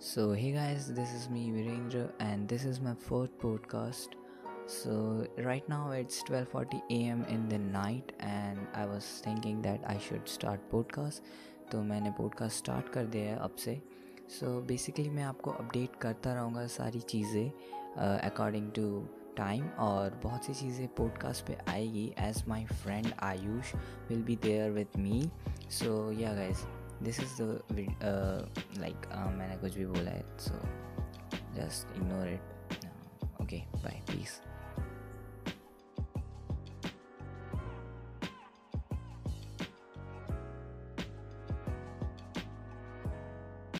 So hi guys this is me Virender and this is my fourth podcast so right now it's twelve forty A M in the night and I was thinking that I should start podcast तो मैंने podcast start कर दिया है अब से। So basically मैं आपको update करता रहूँगा सारी चीज़ें अकॉर्डिंग टू टाइम और बहुत सी चीज़ें पॉडकास्ट पे आएगी as my friend Ayush will be there with me so yeah guys this is the like मैंने कुछ भी बोला है so just ignore it okay bye peace